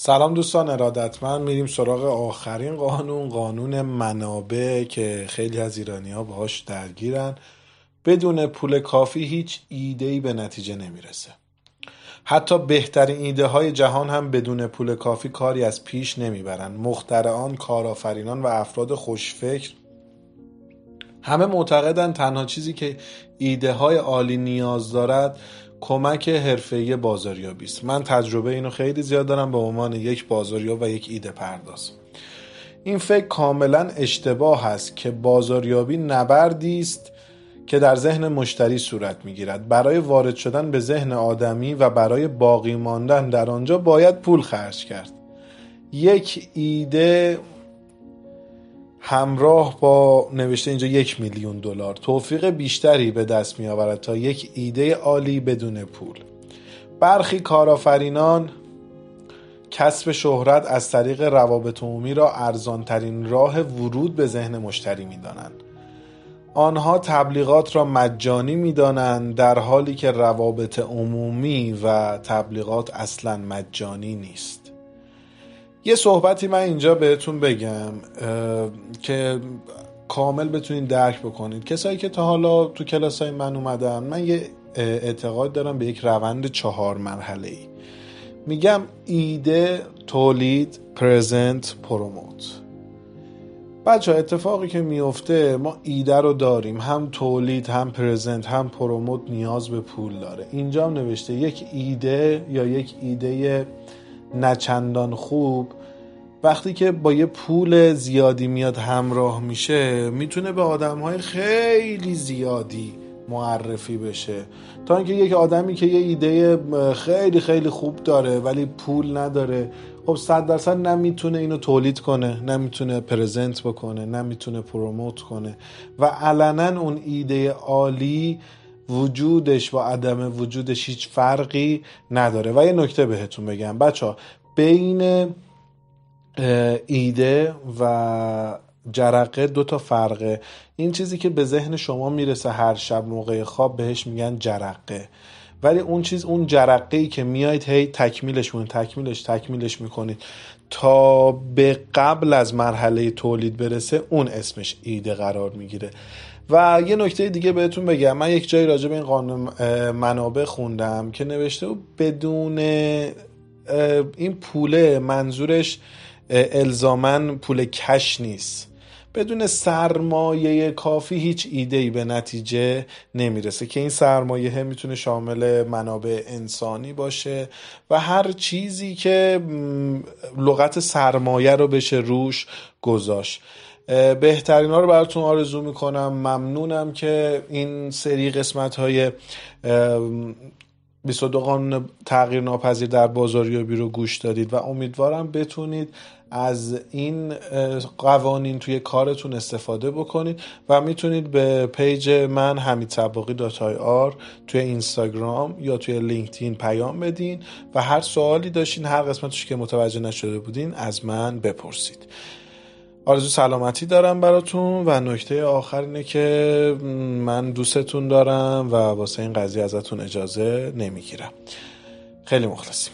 سلام دوستان ارادتمند میریم سراغ آخرین قانون قانون منابع که خیلی از ایرانی ها باهاش درگیرن. بدون پول کافی هیچ ایده ای به نتیجه نمی‌رسه. حتی بهترین ایده های جهان هم بدون پول کافی کاری از پیش نمی‌برن. مخترعان کارآفرینان و افراد خوشفکر. همه معتقدن تنها چیزی که ایده های عالی نیاز دارد کمک حرفه‌ای بازاریابی است من تجربه اینو خیلی زیاد دارم به عنوان یک بازاریاب و یک ایده پرداز. این فکر کاملا اشتباه است که بازاریابی نبردی است که در ذهن مشتری صورت می‌گیرد. برای وارد شدن به ذهن آدمی و برای باقی ماندن در آنجا باید پول خرج کرد. یک ایده همراه با نوشته اینجا یک میلیون دلار. توفیق بیشتری به دست می آورد تا یک ایده عالی بدون پول. برخی کارآفرینان کسب شهرت از طریق روابط عمومی را ارزانترین راه ورود به ذهن مشتری می دانند. آنها تبلیغات را مجانی می دانند در حالی که روابط عمومی و تبلیغات اصلا مجانی نیست. یه صحبتی من اینجا بهتون بگم که کامل بتونین درک بکنید کسایی که تا حالا تو کلاس های من اومدن من یه اعتقاد دارم به یک روند چهار مرحله ای میگم ایده تولید پرزنت پروموت بچه اتفاقی که میفته ما ایده رو داریم. هم تولید هم پرزنت هم پروموت نیاز به پول داره. اینجا هم نوشته یک ایده یا یک ایده نچندان خوب وقتی که با یه پول زیادی میاد همراه میشه می‌تونه به آدم های خیلی زیادی معرفی بشه. تا اینکه یک آدمی که یه ایده خیلی خیلی خوب داره ولی پول نداره خب صد درصد نمی‌تونه اینو تولید کنه نمی‌تونه پرزنت بکنه نمی‌تونه پروموت کنه. و علنا اون ایده عالی وجودش و عدم وجودش هیچ فرقی نداره. و یه نکته بهتون بگم. بچه ها بین ایده و جرقه دو تا فرقه. این چیزی که به ذهن شما می‌رسه هر شب موقع خواب بهش میگن جرقه. ولی اون چیز اون جرقه ای که میایید هی تکمیلش می‌کنید تکمیلش تکمیلش می‌کنید. تا به قبل از مرحله تولید برسه اون اسمش ایده قرار می‌گیره. و یه نکته دیگه بهتون بگم. من یک جایی راجع به این قانون منابع خوندم که نوشته بدون این پوله منظورش الزامن پول کش نیست. بدون سرمایه کافی هیچ ایده ای به نتیجه نمی‌رسه که این سرمایه می‌تونه شامل منابع انسانی باشه و هر چیزی که لغت سرمایه رو بشه روش گذاشت. بهترین ها رو براتون آرزو می‌کنم. ممنونم که این سری قسمت های 22 قانون تغییر ناپذیر در بازاریابی رو گوش دادید و امیدوارم بتونید از این قوانین توی کارتون استفاده بکنید و می‌تونید به پیج من حمید صباغی dot ir توی اینستاگرام یا توی لینکدین پیام بدین و هر سوالی داشتین هر قسمتش که متوجه نشده بودین از من بپرسید. آرزو سلامتی دارم براتون و نکته آخر اینه که من دوستتون دارم و واسه این قضیه ازتون اجازه نمی‌گیرم. خیلی مخلصیم.